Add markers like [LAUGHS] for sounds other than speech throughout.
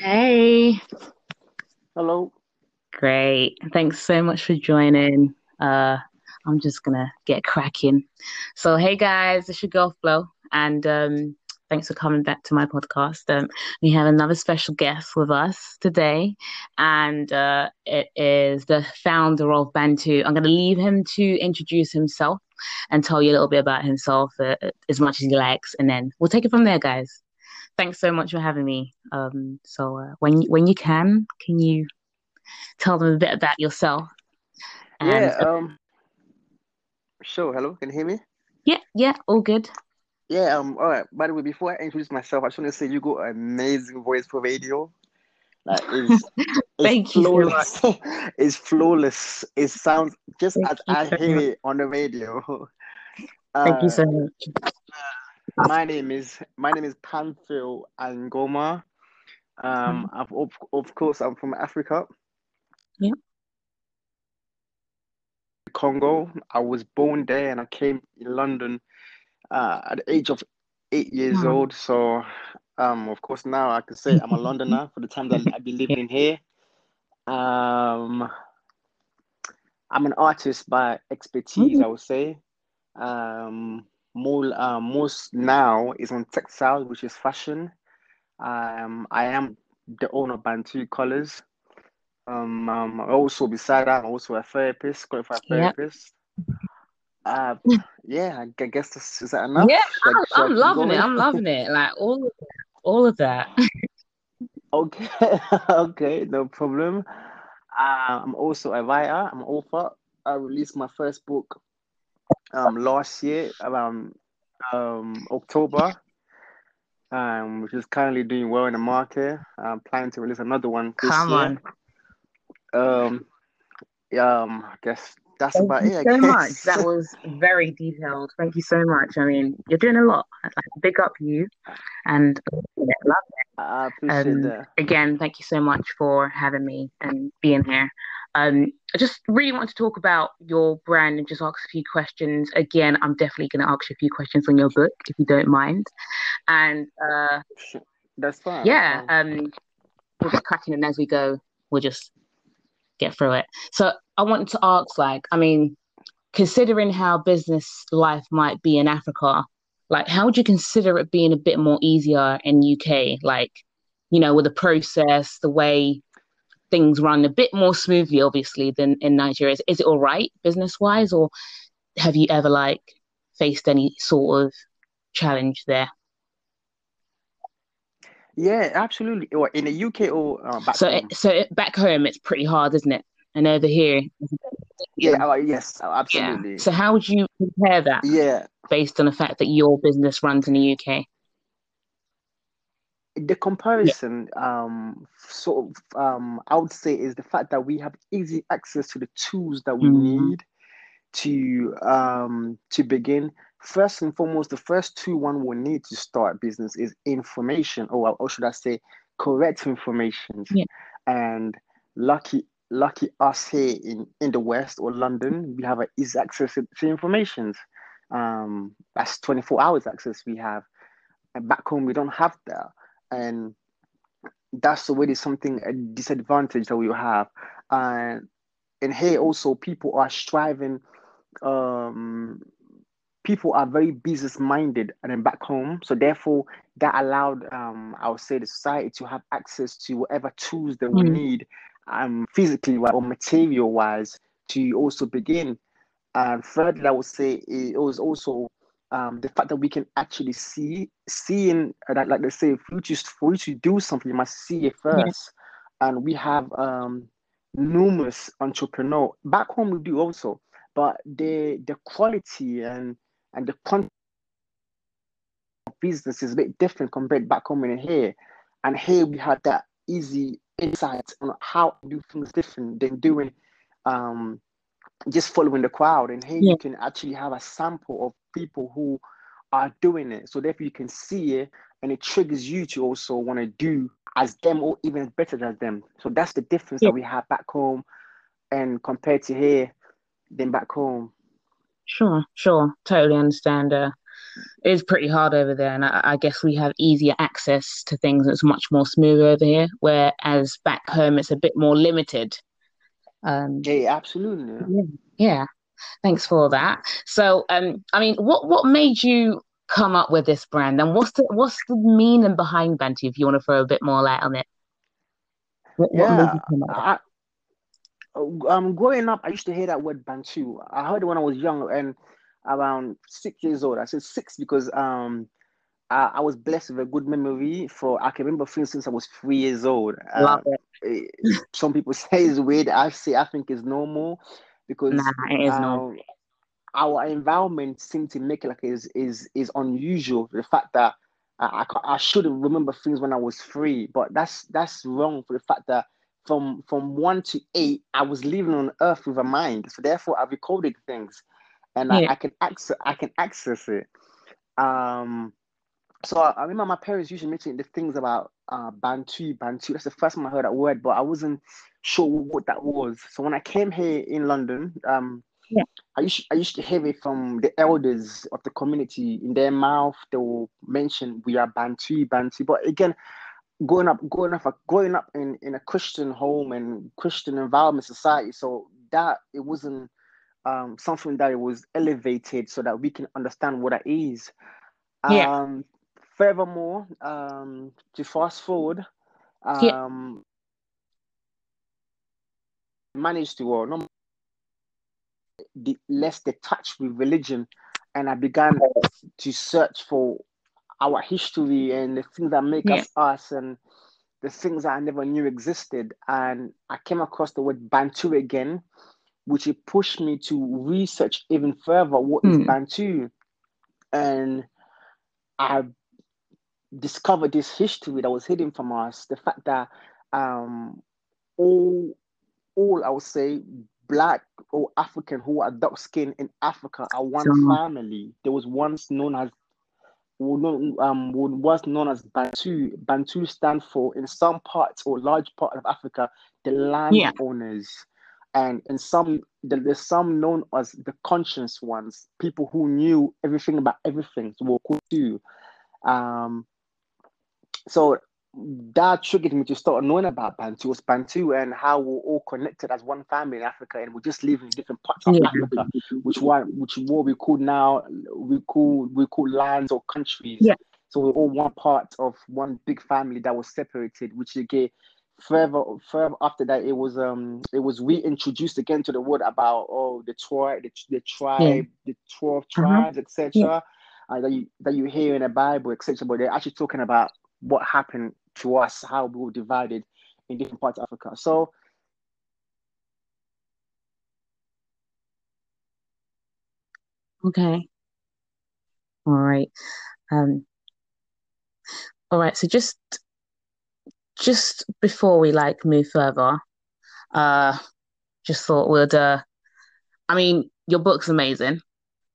Hey, Hello. great. Thanks so much for joining. Uh, I'm just gonna get cracking. So, hey guys, it's your girl Flo, and um, thanks for coming back to my podcast. Um, we have another special guest with us today, and uh, it is the founder of Bantu. I'm gonna leave him to introduce himself and tell you a little bit about himself uh, as much as he likes, and then we'll take it from there, guys. Thanks so much for having me. Um, so uh, when when you can, can you tell them a bit about yourself? And Yeah, uh, um, sure. Hello, can you hear me? yeah, yeah, all good. Yeah, um, all right. By the way, before I introduce myself, I just want to say you got an amazing voice for radio. Like, [LAUGHS] it's it's Thank you so flawless. [LAUGHS] It's flawless. It sounds just Thank as I so hear much. it on the radio. Thank you Uh, so much. My name is my name is Panfil Angoma. Um, I've, of of course, I'm from Africa, yeah. Congo. I was born there, and I came in London uh, at the age of eight years Oh, old. So, um, of course, now I can say I'm a Londoner [LAUGHS] for the time that I've been living in here. Um, I'm an artist by expertise, Mhm. I would say. Um, more, uh, most now is on textile, which is fashion. Um, I am the owner of Bantu Colors. Um, um, also beside that, I'm also a therapist, qualified therapist. Uh, yeah, I gu- guess this, is that enough? Yeah, I, I'm, I'm loving it. I'm loving it. Like all of that, all of that. [LAUGHS] Okay, [LAUGHS] okay, no problem. Uh, I'm also a writer. I'm an author. I released my first book um last year around um October, um, which is currently doing well in the market. I'm planning to release another one this Come year. on. Um, yeah, um, I guess that's Thank about you it, I so much. That [LAUGHS] was very detailed. Thank you so much. I mean, you're doing a lot. Like, big up you, and yeah, love I appreciate Um, that. again, thank you so much for having me and being here. Um, I just really want to talk about your brand and just ask a few questions. Again, I'm definitely going to ask you a few questions on your book, if you don't mind. And uh, That's fine, yeah, fine. um, we'll just cracking in as we go. We'll just get through it. So I wanted to ask, like, I mean, considering how business life might be in Africa, like how would you consider it being a bit more easier in UK? Like, you know, with the process, the way things run a bit more smoothly, obviously, than in Nigeria. Is, is it all right business wise, or have you ever like faced any sort of challenge there? Yeah, absolutely. Or in the UK or uh, back So, it, home? so it, back home, it's pretty hard, isn't it? And over here, Yeah, uh, yes, Yeah. absolutely. So how would you compare that Yeah, based on the fact that your business runs in the UK? The Yeah. comparison, um, sort of, um, I would say is the fact that we have easy access to the tools that we Mm, need to um to begin. First and foremost, the first two one will need to start business is information, or or should I say, correct information. yeah. And lucky, lucky us here in in the West or London, we have a easy access to to information. Um, that's 24 hours access we have. And back home, we don't have that. And that's already something, a disadvantage that we have. And and here also people are striving um people are very business minded and then back home. So therefore that allowed um i would say the society to have access to whatever tools they will Mm, need um physically or material wise to also begin. And thirdly i would say it was also um the fact that we can actually see seeing uh, like, like they say for you to for you to do something you must see it first. And we have um numerous entrepreneur back home we do also but the the quality and and the content of business is a bit different compared back home and here. And here we had that easy insight on how to do things different than doing um just following the crowd and here Yeah. you can actually have a sample of people who are doing it so therefore you can see it and it triggers you to also want to do as them or even better than them so that's the difference Yeah. that we have back home and compared to here than back home Sure, sure. Totally understand. Uh, it is pretty hard over there, and I, I, guess we have easier access to things. It's much more smooth over here, whereas back home it's a bit more limited. Um, yeah, absolutely. Yeah, yeah. Thanks for that. So, um, I mean, what what made you come up with this brand, and what's the what's the meaning behind Bantu? If you want to throw a bit more light on it. What, yeah, what I, um, growing up, I used to hear that word Bantu. I heard it when I was young and around six years old. I said six because um, I, I was blessed with a good memory for I can remember things since I was three years old. Love um, it. Some people [LAUGHS] say it's weird. I say I think it's normal because nah, it is um, normal. Our environment seemed to make it like is is is unusual. The fact that I, I, I should remember things when I was three, but that's that's wrong for the fact that from from one to eight, I was living on earth with a mind. So therefore I recorded things and yeah. I, I, can access I can access it. Um so I, I, remember my parents usually mentioning the things about uh, Bantu, Bantu. That's the first time I heard that word, but I wasn't sure what that was. So when I came here in London, um, yeah. I used I used to hear it from the elders of the community. In their mouth, they will mention we are Bantu, Bantu. But again, growing up, growing up, growing up in, in a Christian home and Christian environment society, so that it wasn't um, something that it was elevated so that we can understand what that is. Yeah. Furthermore, um, to fast forward, um, yeah. managed to, or not the, less detached with religion, and I began to search for our history and the things that make yeah. us us, and the things that I never knew existed. And I came across the word Bantu again, which it pushed me to research even further what mm. is hmm. Bantu, and I discovered this history that was hidden from us. The fact that um, all, all I would say, black or African who are dark skinned in Africa are one family. There was once known as um, was known as Bantu. Bantu stand for, in some parts or large part of Africa, the landowners. Yeah. And in some, there's some known as the conscious ones, people who knew everything about everything. So, um, so that triggered me to start knowing about Bantu, Bantu, and how we're all connected as one family in Africa, and we're just live in different parts of yeah. Africa, which one, which what we call now, we call we call lands or countries. Yeah. So we're all one part of one big family that was separated, which again, further further after that, it was um it was reintroduced again to the word about oh the tribe, the, the tribe, yeah. the twelve uh-huh. tribes, uh-huh. etc. Uh, that you that you hear in the Bible, etc. But they're actually talking about what happened to us, how we were divided in different parts of Africa. So okay. All right. Um all right, so just just before we like move further, uh just thought we'd uh I mean your book's amazing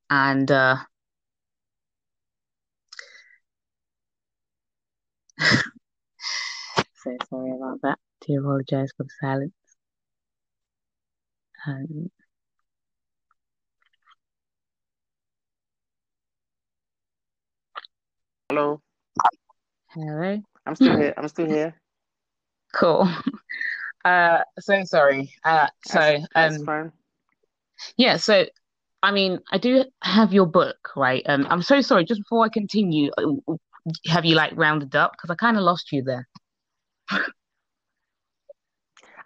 and uh [LAUGHS] so sorry about that. Do apologize for the silence. Um, Hello. Hello. I'm still here. I'm still here. [LAUGHS] Cool. Uh, so sorry. Uh, so that's, that's um, fine. yeah. So I mean, I do have your book, right? Um, I'm so sorry. Just before I continue, uh, have you like rounded up? Because I kind of lost you there. [LAUGHS]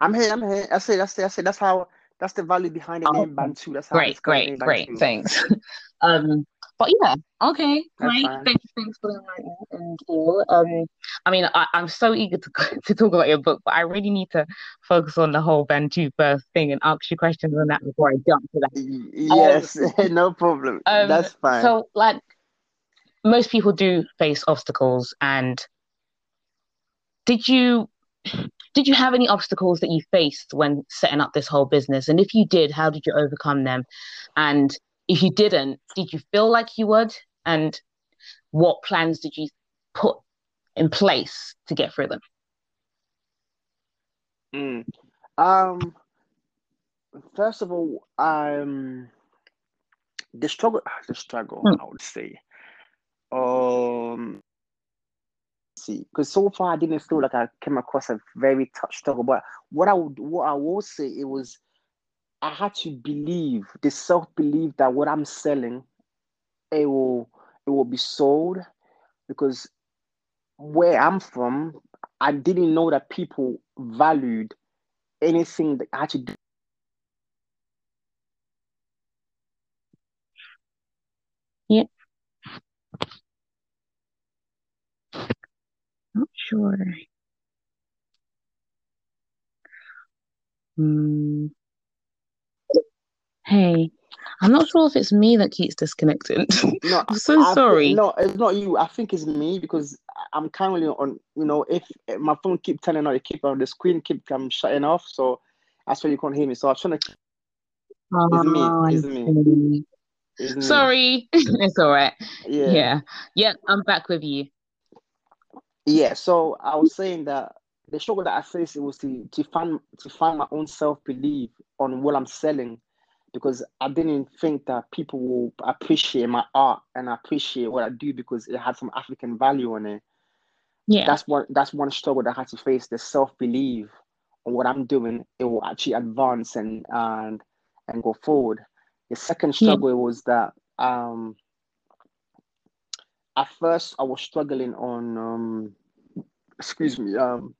I'm here. I'm here. I say. That's it. I say. That's how. That's the value behind the oh, name Bantu. That's how. Great. Great. Great. Thanks. [LAUGHS] um. But yeah. Okay. Great. Thanks. Thanks for the and all. Um. I mean, I, I'm so eager to [LAUGHS] to talk about your book, but I really need to focus on the whole Bantu first thing and ask you questions on that before I jump to that. Yes. Um, no problem. Um, that's fine. So, like, most people do face obstacles and did you did you have any obstacles that you faced when setting up this whole business and if you did how did you overcome them and if you didn't did you feel like you would and what plans did you put in place to get through them mm. um first of all um the struggle the struggle mm. i would say um see because so far I didn't feel like I came across a very tough struggle. But what I would what I will say it was I had to believe the self belief that what I'm selling it will it will be sold because where I'm from, I didn't know that people valued anything that I had to do. Yeah. Not sure. Hmm. Hey, I'm not sure if it's me that keeps disconnecting. [LAUGHS] No, I'm so I, sorry. no, it's not you. I think it's me because I'm currently on. You know, if my phone keep turning on, it keep on the screen keep um, shutting off, so that's why you can't hear me. So I'm trying to. It's me. Oh, It's me. It's me. Sorry. [LAUGHS] It's all right. Yeah. Yeah. Yeah, I'm back with you. Yeah. So I was saying that the struggle that I faced it was to to find to find my own self belief on what I'm selling, because I didn't think that people will appreciate my art and appreciate what I do because it had some African value on it. Yeah. That's one that's one struggle that I had to face, the self-belief on what I'm doing, it will actually advance and and and go forward. The second Yeah. struggle was that um at first I was struggling on um excuse me um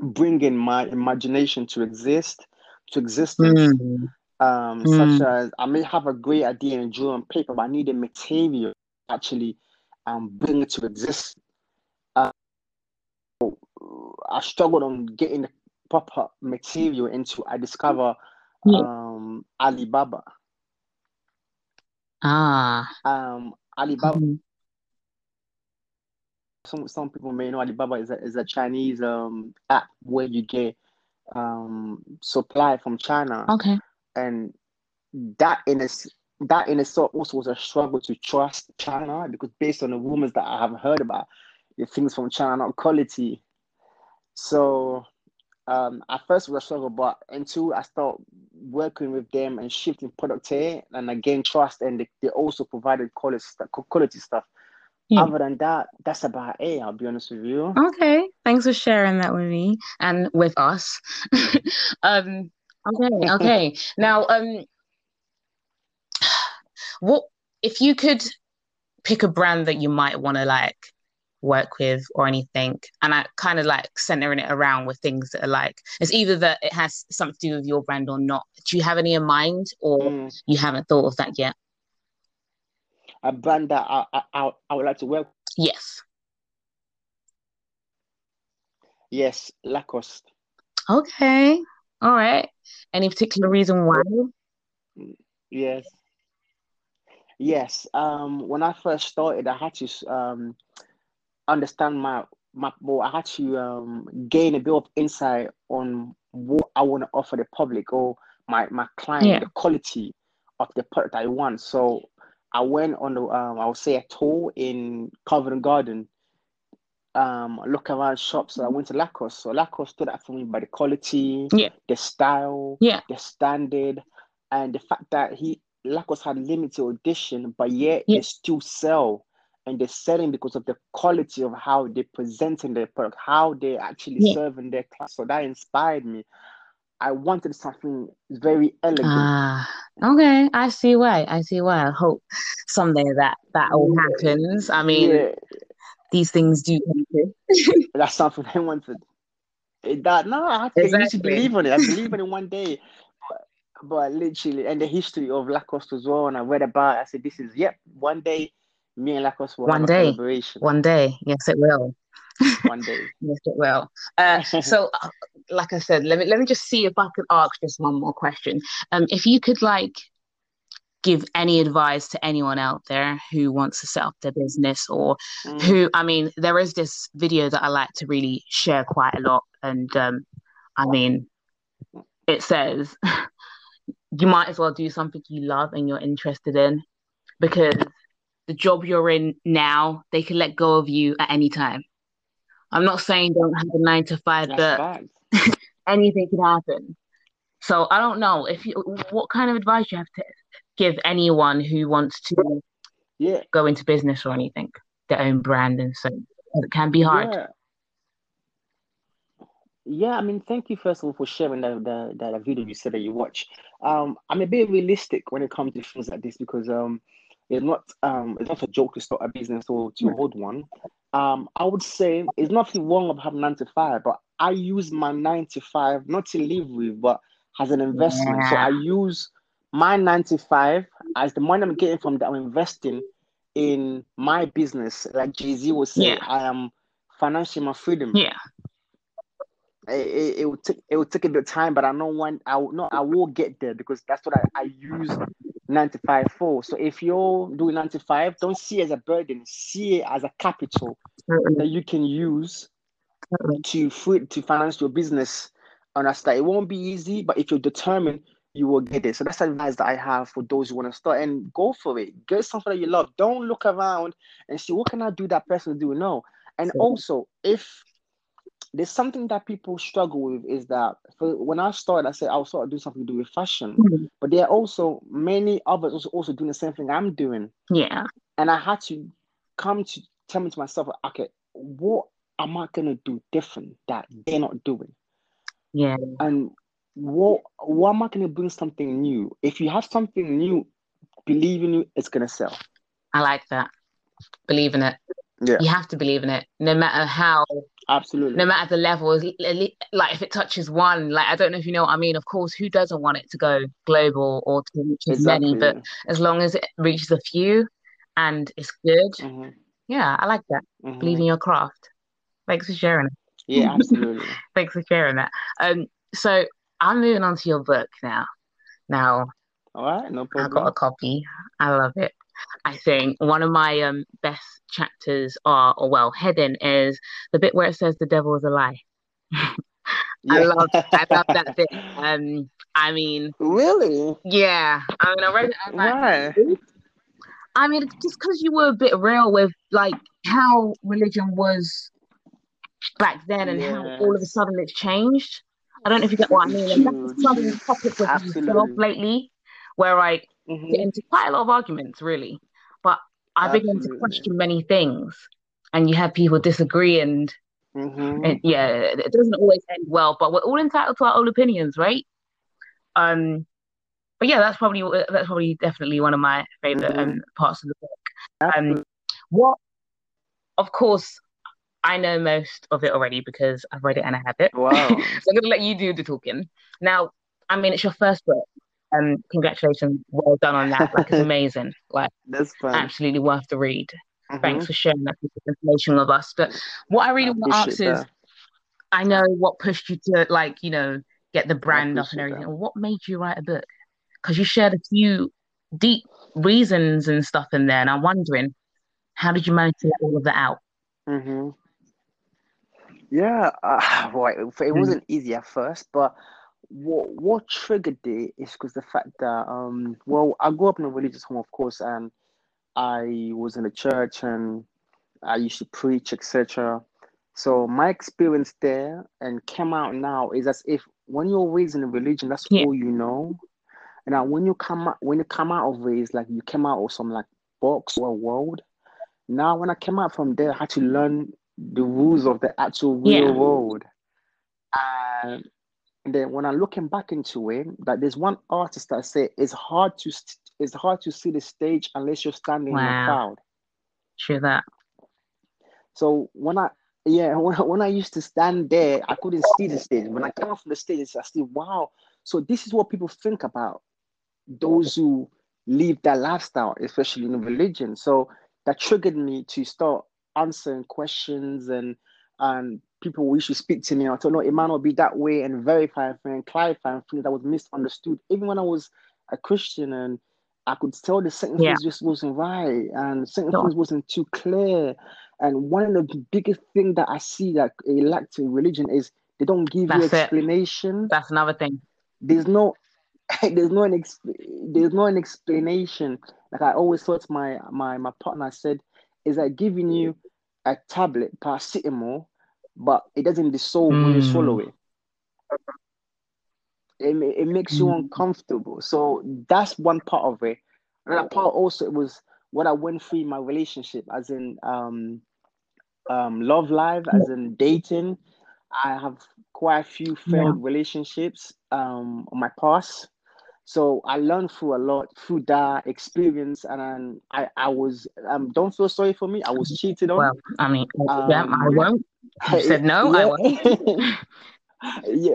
bringing my imagination to exist to existence Mm, um such mm. as I may have a great idea and draw on paper but I need the material to actually um bring it to exist uh, I struggled on getting the proper material into I discover Yeah. um Alibaba Ah. um Alibaba mhm. Some some people may know Alibaba is a is a Chinese um app where you get um supply from China Okay. and that in a that in itself also was a struggle to trust China because based on the rumors that I have heard about the things from China are not quality. So um at first it was a struggle, but until I start working with them and shifting product here and again trust and they, they also provided quality quality stuff. Yeah. Other than that, that's about it, I'll be honest with you. Okay. Thanks for sharing that with me and with us. [LAUGHS] Um, okay, okay. Now, um, what if you could pick a brand that you might want to like work with or anything, and I kind of like centering it around with things that are like it's either that it has something to do with your brand or not. Do you have any in mind, or Mm, you haven't thought of that yet? A brand that I, I I would like to work. Yes. Yes, Lacoste. Okay. All right. Any particular reason why? Yes, yes. Um, when I first started, I had to um understand my my well, I had to um gain a bit of insight on what I want to offer the public or my my client, Yeah. the quality of the product I want. So I went on the um I would say a tour in Covent Garden um look around shops. So I went to Lacoste. So Lacoste stood out for me by the quality, Yeah. the style, Yeah. the standard, and the fact that he Lacoste had limited edition, but yet Yeah. they still sell. And they're selling because of the quality of how they're presenting their product, how they're actually Yeah. serving their class. So that inspired me. I wanted something very elegant. Ah, okay. I see why. I see why. I hope someday that that all happens. I mean, Yeah, these things do happen. [LAUGHS] that's something I wanted. It, that no, I have to get used to Exactly. believe in it. I believe in it [LAUGHS] one day. But, but literally, and the history of Lacoste as well. And I read about. It, I said, "This is yep. One day, me and Lacoste will One have a day. collaboration. One day. Yes, it will. One day." [LAUGHS] Yes, it will. Uh, so, [LAUGHS] uh, like I said, let me let me just see if I could ask just one more question. Um, if you could like give any advice to anyone out there who wants to set up their business or Mm, who, I mean, there is this video that I like to really share quite a lot, and um, I mean, it says [LAUGHS] you might as well do something you love and you're interested in because the job you're in now, they can let go of you at any time. I'm not saying don't have a nine to five, that's but [LAUGHS] anything can happen. So I don't know if you, what kind of advice you have to give anyone who wants to Yeah, go into business or anything. their own brand and so it can be hard. Yeah. Yeah, I mean, thank you first of all for sharing the the, the video you said that you watch. Um, I'm a bit realistic when it comes to things like this because um, it's not um, it's not a joke to start a business or to hold one. Um, I would say it's nothing wrong about having nine to five, but I use my nine to five not to live with, but as an investment. So I use my nine to five as the money I'm getting from that I'm investing in my business. Like Jay Z will say, Yeah. I am financially my freedom. Yeah. It, it, it will take it will take a bit of time, but I know when I will no I will get there because that's what I, I use nine to five for. So if you're doing nine to five, don't see it as a burden, see it as a capital Totally. that you can use Totally. to free, to finance your business. And that's that. It won't be easy, but if you're determined, you will get it. So that's the advice that I have for those who want to start and go for it. Get something that you love. Don't look around and see what can I do that person do. No. And So- also, if there's something that people struggle with is that for, when I started, I said I was sort of doing something to do with fashion, Mhm. but there are also many others also, also doing the same thing I'm doing. Yeah. And I had to come to tell me to myself, okay, what am I gonna do different that they're not doing? Yeah. And what what am I gonna bring something new? If you have something new, believe in you, it's gonna sell. I like that. Believe in it. Yeah. You have to believe in it, no matter how, Absolutely. no matter the level. Like if it touches one, like I don't know if you know what I mean. Of course, who doesn't want it to go global or to reach as many? But Exactly. as long as it reaches a few and it's good, Mhm, yeah, I like that. Believe mhm. in your craft. Thanks for sharing it. Yeah, [LAUGHS] absolutely. Thanks for sharing that. Um, so I'm moving on to your book now. Now, All right, no problem. I got a copy. I love it. I think one of my um best chapters are, or well, heading is the bit where it says the devil is a lie. [LAUGHS] I Yeah. love I love that [LAUGHS] bit. Um, I mean, Really? yeah. I mean, I read it. I was like, Why? I mean, just because you were a bit real with like how religion was back then and how all of a sudden it's changed. I don't know if you get what I mean. And True, that's something true. topic with myself Absolutely. lately, where I get into quite a lot of arguments, really. But I begin to question many things, and you have people disagree, and, mhm. and yeah, it doesn't always end well. But we're all entitled to our own opinions, right? Um, but yeah, that's probably that's probably definitely one of my favorite Mhm. um parts of the book. Um, what, of course, I know most of it already because I've read it and I have it. [LAUGHS] Wow. So I'm gonna let you do the talking. Now, I mean, it's your first book. Um, congratulations, well done on that. Like, it's [LAUGHS] amazing. Like, That's fun. absolutely worth the read. Mhm. Thanks for sharing that information with us. But what I I really want to ask is. I know what pushed you to like, you know, get the brand up and everything. that. What made you write a book? Because you shared a few deep reasons and stuff in there, and I'm wondering, how did you manage to get all of that out? hmm Yeah, uh, right. It it Mm. wasn't easy at first, but what what triggered it is because the fact that um, well, I grew up in a religious home, of course, and I was in a church and I used to preach, etc. So my experience there and came out now is as if when you're raised in a religion, that's Yeah. all you know. And now when you come out, when you come out of it, it's like you came out of some like box or world. Now when I came out from there, I had to learn the rules of the actual real Yeah. world. And then when I'm looking back into it, that there's one artist that said it's hard to st- it's hard to see the stage unless you're standing in the crowd. True that. So when I yeah, [LAUGHS] when I, when I used to stand there, I couldn't see the stage. When I came off the stage, I said, "Wow!" So this is what people think about those who live that lifestyle, especially in religion. So that triggered me to start answering questions and and people wish to speak to me. I thought, no, it might not be that way, and verify and clarify and things that was misunderstood. Even when I was a Christian and I could tell the certain Yeah. things just wasn't right, and certain Sure. things wasn't too clear. And one of the biggest thing that I see that a lack in religion is they don't give you That's it. explanation. That's another thing. There's no [LAUGHS] there's no an ex- there's no an explanation. Like I always thought my my my partner said, is like giving you a tablet paracetamol, but it doesn't dissolve when you swallow Mm. it. It, it makes you Mm. uncomfortable. So that's one part of it. Another part also it was what I went through in my relationship, as in um, um, love life, as in dating. I have quite a few failed yeah. relationships um, on my past. So I learned through a lot through that experience, and I, I was um don't feel sorry for me. I was cheated on. Well, I mean, um, yeah, I won't. You said no, yeah. I won't. [LAUGHS] yeah.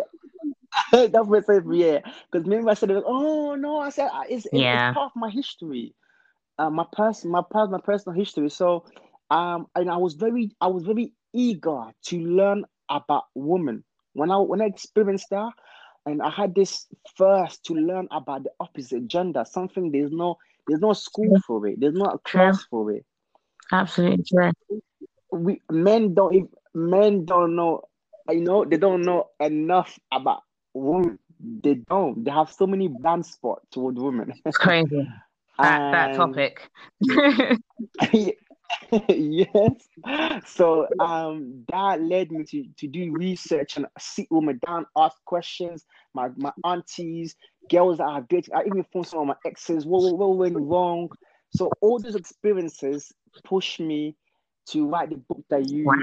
[LAUGHS] That's what I said. Yeah, because maybe I said, "Oh no," I said, "It's, yeah. it's part of my history, uh, my person, my past, my personal history." So, um, and I was very, I was very eager to learn about women. When I when I experienced that, and I had this first to learn about the opposite gender. Something there's no there's no school for it. There's not a class for it. Absolutely true. We men don't men don't know. You know they don't know enough about women. They don't. They have so many blind spots toward women. It's crazy. [LAUGHS] that, that topic. [LAUGHS] yes. So um, that led me to, to do research and sit women down, ask questions. My my aunties, girls that I've dated, I even phoned some of my exes. What, what went wrong? So all those experiences pushed me to write the book that you wow.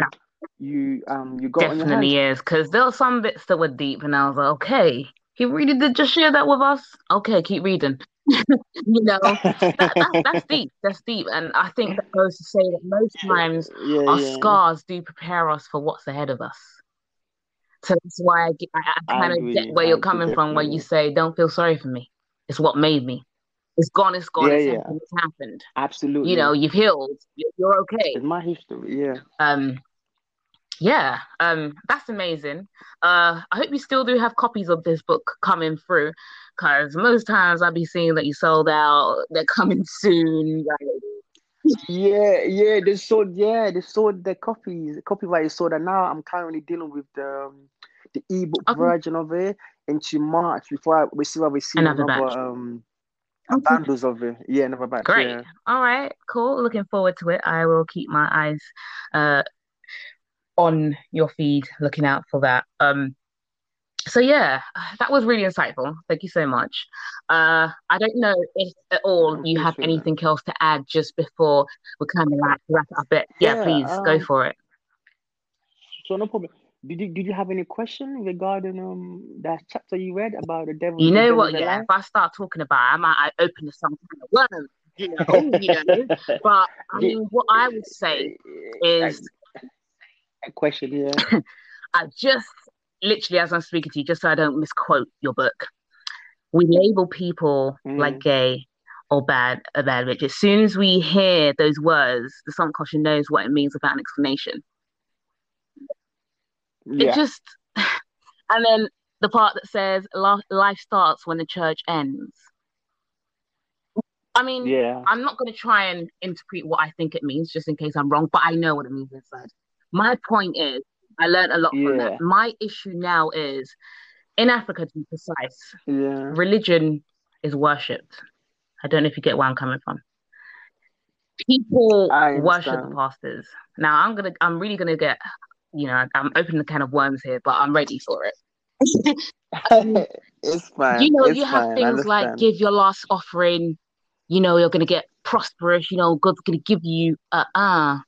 You um you got definitely is because there were some bits that were deep, and I was like, okay, he really did just share that with us. Okay, keep reading. [LAUGHS] you know, that, that's, [LAUGHS] that's deep. That's deep, and I think that goes to say that most times yeah, our yeah. scars do prepare us for what's ahead of us. So that's why I, I, I kind of get where I you're coming from, where you say, "Don't feel sorry for me. It's what made me. It's gone. It's gone. Yeah, it's, yeah. it's happened. Absolutely. You know, you've healed. You're okay. It's my history. Yeah. Um, yeah, um, that's amazing. Uh, I hope you still do have copies of this book coming through, because most times I'll be seeing that you sold out. They're coming soon. yeah, yeah, they sold. Yeah, they sold the copies. Copyright is sold, and now I'm currently dealing with the um, the ebook okay. version of it into March before I, we see what we see another, another batch. um bundles of it. Yeah, another batch. Great. Yeah. All right. Cool. Looking forward to it. I will keep my eyes uh on your feed, looking out for that. Um, so yeah, that was really insightful. Thank you so much. Uh, I don't know if at all you have anything else to add just before we kind of like wrap it up. But yeah, yeah please um, go for it. So no problem. Did you did you have any question regarding um that chapter you read about the devil? You know devil what? Yeah, if I start talking about, it, I might I open to some kind of worm. You know, [LAUGHS] you know. But I mean, what I would say [LAUGHS] is a question yeah [COUGHS] I just literally, as I'm speaking to you, just so I don't misquote your book, we label people mm. like gay or bad or bad bitch. As soon as we hear those words, the subconscious knows what it means without an explanation. Yeah. It just, [SIGHS] and then the part that says life starts when the church ends. I mean, yeah. I'm not going to try and interpret what I think it means, just in case I'm wrong, but I know what it means inside. My point is, I learned a lot yeah. from that. My issue now is, in Africa, to be precise, yeah. religion is worshipped. I don't know if you get where I'm coming from. People worship the pastors. Now, I'm gonna, I'm really gonna get, you know, I'm opening the can of worms here, but I'm ready for it. [LAUGHS] it's fine. You know, it's you have fine. things like give your last offering. You know, you're gonna get prosperous. You know, God's gonna give you. Uh, uh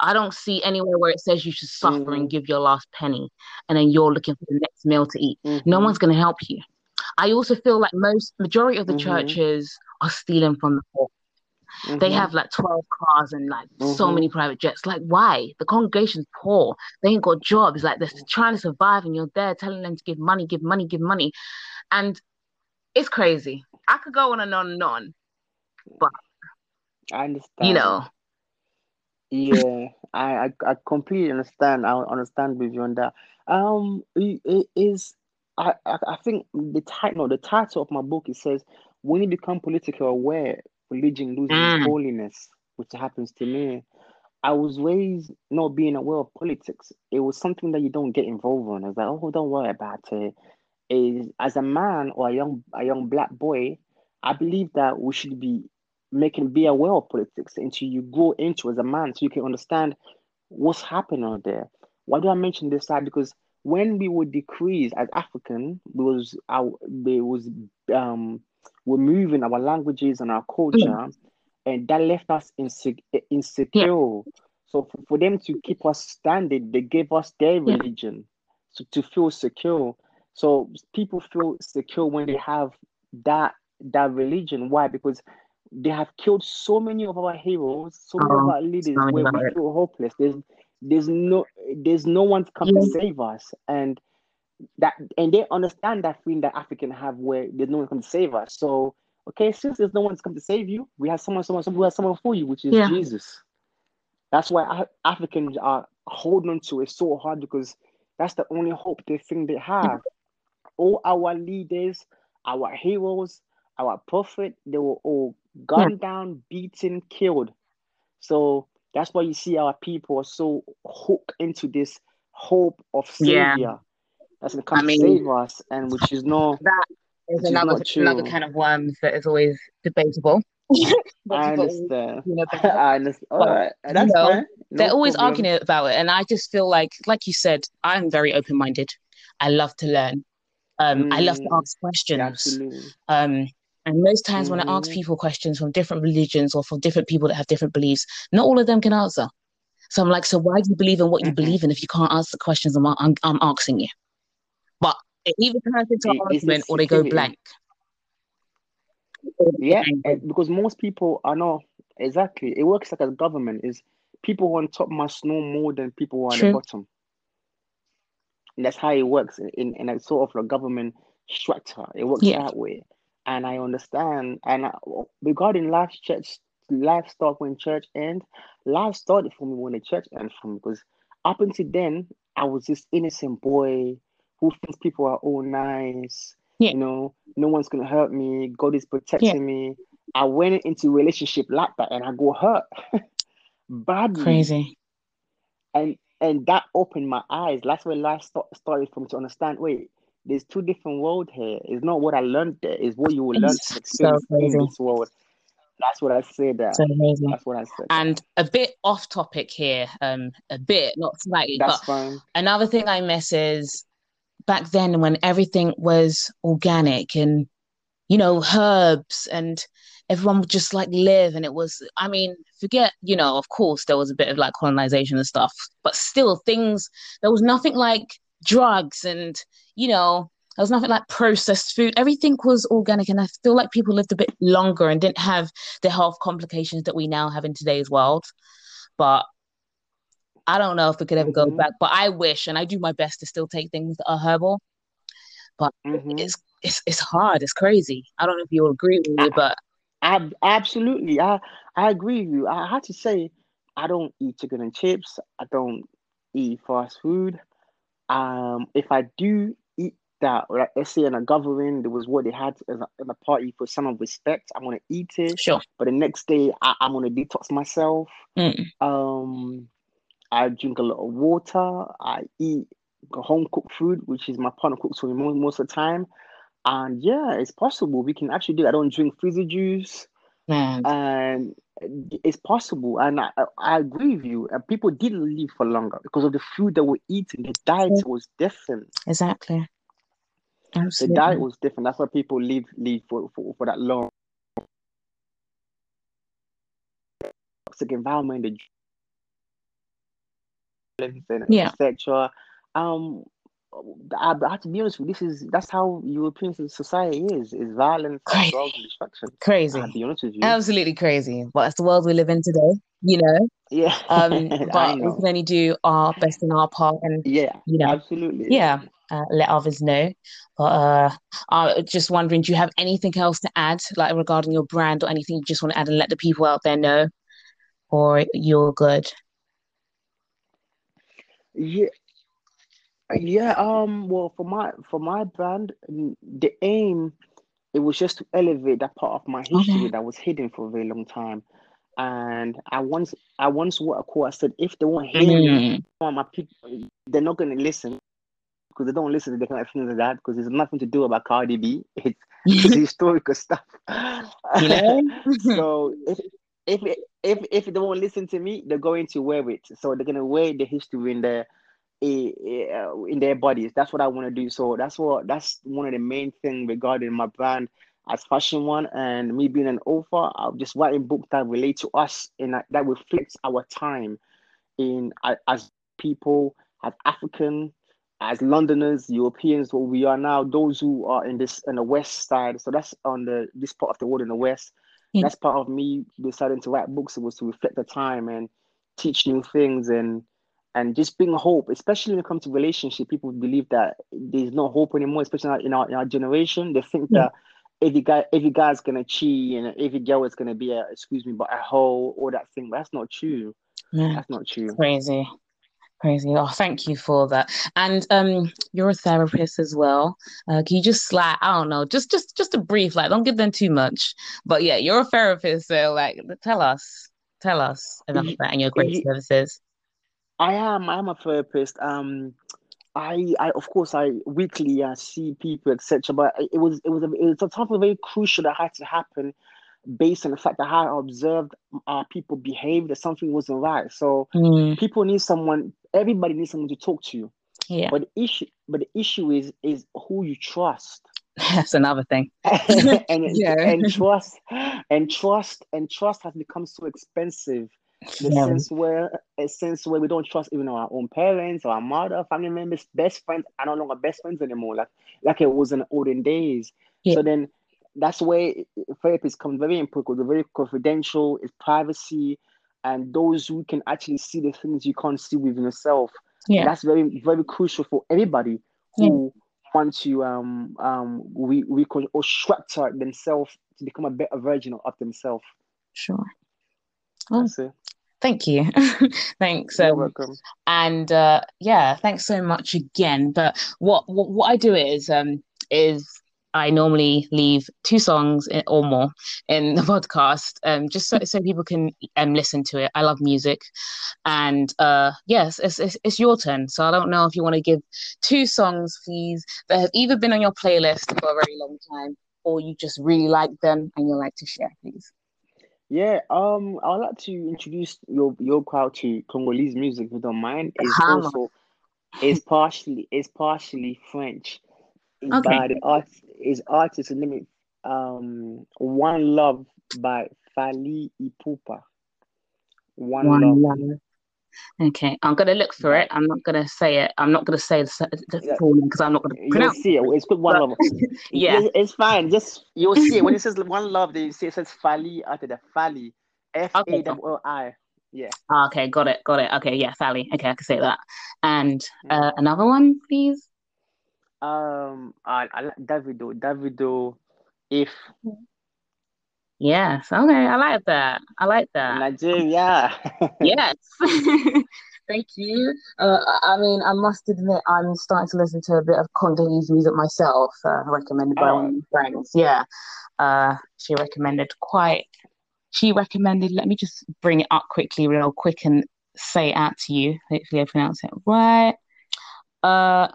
I don't see anywhere where it says you should suffer mm-hmm. and give your last penny and then you're looking for the next meal to eat. Mm-hmm. No one's going to help you. I also feel like most majority of the mm-hmm. churches are stealing from the poor. They mm-hmm. have like 12 cars and like so mm-hmm. many private jets. Like, why? The congregation's poor. They ain't got jobs. Like, they're trying to survive, and you're there telling them to give money, give money, give money. And it's crazy. I could go on and on and on, but I understand. You know, yeah, I, I completely understand. I understand with you on that. Um, it, is I, I think the title the title of my book it says when you become politically aware, religion loses mm. holiness, which happens to me. I was raised not being aware of politics. It was something that you don't get involved in. It's like, oh, don't worry about it. Is as a man or a young a young black boy, I believe that we should be making be aware of politics until you grow into as a man so you can understand what's happening out there. Why do I mention this side? Because when we were decreased as African, was our there was um we're moving our languages and our culture. and that left us insec- insecure. Yeah. So for, for, them to keep us standing, they gave us their religion, so to feel secure. So people feel secure when they have that that religion. Why? Because they have killed so many of our heroes, so many of oh, our leaders where we feel hopeless. There's there's no there's no one to come yeah. to save us. And that and they understand that feeling that African have where there's no one come to save us. So okay, since there's no one to come to save you, we have someone, someone, someone who has someone for you, which is yeah. Jesus. That's why Africans are holding on to it so hard because that's the only hope they think they have. All our leaders, our heroes, our prophet, they were all gunned yeah. down, beaten, killed. So that's why you see our people are so hooked into this hope of savior. Yeah that's gonna come I mean, save us, and which is no that is another is another kind of worms that is always debatable. [LAUGHS] I understand. You know, [LAUGHS] I understand. All right, that's you know, fine. No they're always problem. arguing about it, and I just feel like, like you said, I'm very open minded. I love to learn. Um, mm, I love to mm, ask questions. Absolutely. Um, and most times mm-hmm. when I ask mm-hmm. people questions from different religions or from different people that have different beliefs, not all of them can answer. So I'm like, so why do you believe in what you mm-hmm. believe in if you can't answer the questions I'm, I'm, I'm asking you? But it either turns into an argument or they go blank. Yeah, because most people are not exactly. It works like a government. Is people who are on top must know more than people who are True. at the bottom. And that's how it works in, in a sort of a government structure. It works yeah. that way. And I understand. And I, regarding life church, life start when church ends. Life started for me when the church ends for me because up until then I was this innocent boy who thinks people are all nice. Yeah. You know, no one's gonna hurt me. God is protecting yeah. me. I went into relationship like that and I got hurt [LAUGHS] badly. Crazy. And and that opened my eyes. That's where life start, started me to understand. Wait, there's two different world here. It's not what I learned there. It's what you will learn so in this world. That's what I said. That. So amazing. That's what I said. And a bit off topic here, um, a bit, not slightly. That's but fine. Another thing I miss is back then when everything was organic and you know herbs and everyone would just like live and it was i mean forget you know of course there was a bit of like colonization and stuff but still things there was nothing like drugs and you know there was nothing like processed food everything was organic and i feel like people lived a bit longer and didn't have the health complications that we now have in today's world but I don't know if we could ever mm-hmm. go back, but I wish, and I do my best to still take things that are herbal. But mm-hmm. it's it's it's hard. It's crazy. I don't know if you agree with me, but I, absolutely, I I agree with you. I had to say, I don't eat chicken and chips. I don't eat fast food. Um, if I do eat that, like let's say in a gathering, there was what they had as a, in a party for some of respect. I'm gonna eat it. Sure. But the next day, I, am gonna detox myself. Mm. Um, I drink a lot of water. I eat home cooked food, which is my partner cooks for me most, most of the time. And yeah, it's possible. We can actually do. I don't drink fizzy juice, mm. and it's possible. And I, I agree with you. And people did live for longer because of the food that we're eating. The diet was different. Exactly. Absolutely. The diet was different. That's why people live live for, for, for that long. Toxic environment, the yeah. etc. Um, I, I have to be honest with you, this is that's how European society is is violence, crazy. drugs, destruction. Crazy. I'll be honest with you. Absolutely crazy. But that's the world we live in today, you know. Yeah. Um, [LAUGHS] but we can only do our best in our part and yeah, you know, absolutely. Yeah. Uh, let others know. But uh, I'm just wondering, do you have anything else to add, like regarding your brand or anything you just want to add and let the people out there know, or you're good? Yeah, yeah. Um. Well, for my for my brand, the aim it was just to elevate that part of my history okay. that was hidden for a very long time. And I once I once what I call I said if they won't hear me, my people they're not gonna listen because they don't listen to the kind of things like that because there's nothing to do about Cardi B. [LAUGHS] It's, it's [LAUGHS] historical stuff. You know? [LAUGHS] so if if if if they won't listen to me, they're going to wear it. So they're gonna wear the history in their in their bodies. That's what I want to do. So that's what that's one of the main thing regarding my brand. as fashion one and me being an author, uh, I'm just writing books that relate to us and that, that reflects our time in as people, as African, as Londoners, Europeans, what we are now, those who are in this in the west side. So that's on the this part of the world in the west. Yeah. That's part of me deciding to write books. It was to reflect the time and teach new things and and just bring hope, especially when it comes to relationship. People believe that there's no hope anymore, especially in our, in our generation. They think yeah. that every guy every guy's gonna cheat and every girl is gonna be a excuse me, but a hoe or that thing. But that's not true. Yeah. That's not true. Crazy. Crazy. Oh, thank you for that. And um, you're a therapist as well. Uh, can you just like I don't know, just just just a brief, like don't give them too much. But yeah, you're a therapist, so like tell us, tell us about and your great services. I am. I am a therapist. Um, I, I of course, I weekly I see people, etc. But it was, it was, a, it was a time very crucial that had to happen, based on the fact that how I observed uh, people behave that something wasn't right. So mm. people need someone. Everybody needs someone to talk to. Yeah. But the issue, but the issue is, is who you trust. [LAUGHS] That's another thing. [LAUGHS] and [LAUGHS] yeah. and trust and trust and trust has become so expensive the yeah. sense where a sense where we don't trust even our own parents or our mother, family members, best friends are no longer best friends anymore, like like it was in the olden days. Yeah. So then that's where therapy becomes very important, very confidential, it's privacy, and those who can actually see the things you can't see within yourself. Yeah. And that's very, very crucial for everybody who yeah. want to um um we we or structure themselves to become a better version of themselves. Sure. Oh, thank you. [LAUGHS] thanks. You're um, welcome. And uh, yeah, thanks so much again. But what what, what I do is um is I normally leave two songs or more in the [LAUGHS] podcast, um, just so, so people can um, listen to it. I love music, and uh, yes, it's, it's, it's your turn. So I don't know if you want to give two songs, please, that have either been on your playlist for a very long time, or you just really like them and you like to share, please. Yeah, um, I'd like to introduce your your crowd to Congolese music. If you don't mind, it's also it's partially it's partially French. Okay. By the art is artist name um One Love by Fally Ipupa. One, One Love. Love. Okay, I'm gonna look for it. I'm not gonna say it. I'm not gonna say the, full name because I'm not gonna pronounce. You'll see it. It's called one love. [LAUGHS] yeah, it's, it's, fine. Just you'll see it when it says one love. They say it says Fally after the Fally. F A W I. Yeah. Ah, okay, got it, got it. Okay, yeah, Fally. Okay, I can say that. And uh, another one, please. Um, I, I like Davido. Davido, if Yes. Okay. I like that. I like that. Nigeria. [LAUGHS] yes. [LAUGHS] Thank you. Uh, I mean, I must admit, I'm starting to listen to a bit of Congolese music myself, uh, recommended by oh. one of my friends. Yeah. Uh, she recommended quite, she recommended, let me just bring it up quickly, real quick, and say it out to you. Hopefully, I pronounce it right. Uh,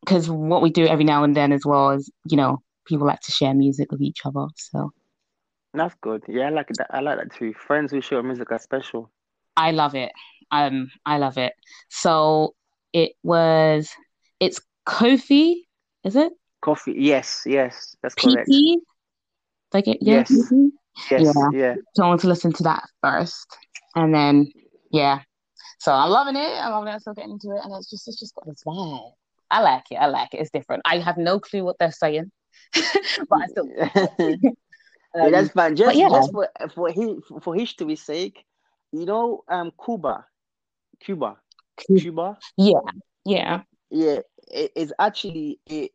because what we do every now and then as well is, you know, people like to share music with each other. So that's good. Yeah, I like that. I like that too. Friends who share music are special. I love it. Um, I love it. So it was. It's Kofi, is it? Coffee. Yes, yes, that's correct. Like it. Yeah, yes. Yes. Yeah. yeah. So I want to listen to that first, and then yeah. So I'm loving it. I'm loving it. Still getting into it, and it's just it's just got this vibe. I like it. I like it. It's different. I have no clue what they're saying, [LAUGHS] but I still. [LAUGHS] Um, that's fine. Just, yeah. just for for for history's sake, you know, um, Cuba, Cuba, Cuba. Yeah, yeah, yeah. It is actually it.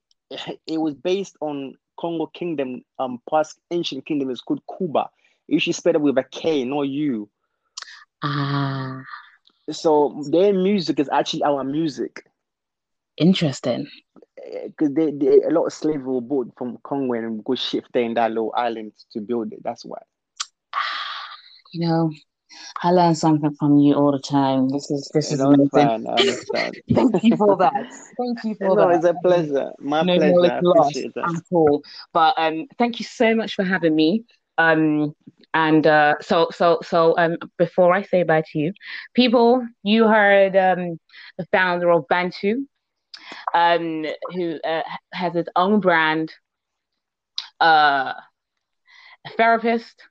It was based on Congo Kingdom, um, past ancient kingdom. It's called Kuba. You should spell it with a K, not U. Ah. So their music is actually our music. Interesting. Because they, they, a lot of slaves were bought from Congo and go shift there in that little island to build it. That's why. [SIGHS] You know, I learn something from you all the time. This is this is amazing. Fine, I understand. [LAUGHS] Thank you for that. Thank you for [LAUGHS] no, that. it's a pleasure. My no pleasure. I appreciate that. At all. But um, thank you so much for having me. Um, and uh, so so so um, before I say bye to you, people, you heard um, the founder of Bantu, um, who uh, has his own brand uh, a therapist.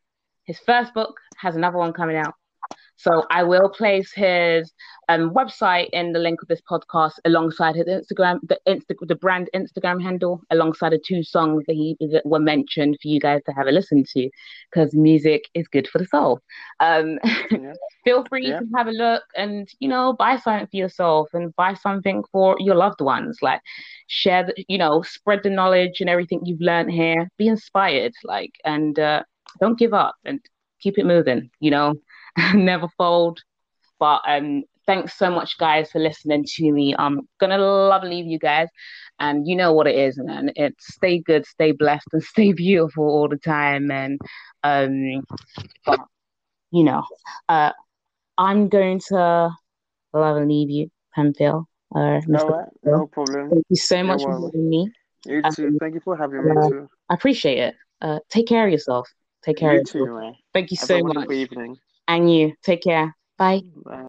His first book has another one coming out. So I will place his um, website in the link of this podcast alongside his Instagram, the Insta, the brand Instagram handle, alongside the two songs that he that were mentioned for you guys to have a listen to, because music is good for the soul. Um, yeah. [LAUGHS] feel free yeah. to have a look and you know buy something for yourself and buy something for your loved ones. Like share, the, you know, spread the knowledge and everything you've learned here. Be inspired, like, and uh, don't give up and keep it moving. You know [LAUGHS] never fold. But um, thanks so much, guys, for listening to me. I'm gonna love leave you guys, and you know what it is, man. It's stay good, stay blessed, and [LAUGHS] stay beautiful all the time. And um, but, you know, uh, I'm going to love and leave you, Pamphil. Uh, no, no problem. Thank you so much for having me. You too. Um, Thank you for having me too. I appreciate it. Uh, take care of yourself. Take care you of yourself. Too, Thank you Have so much. Evening. And you. Take care. Bye. Bye.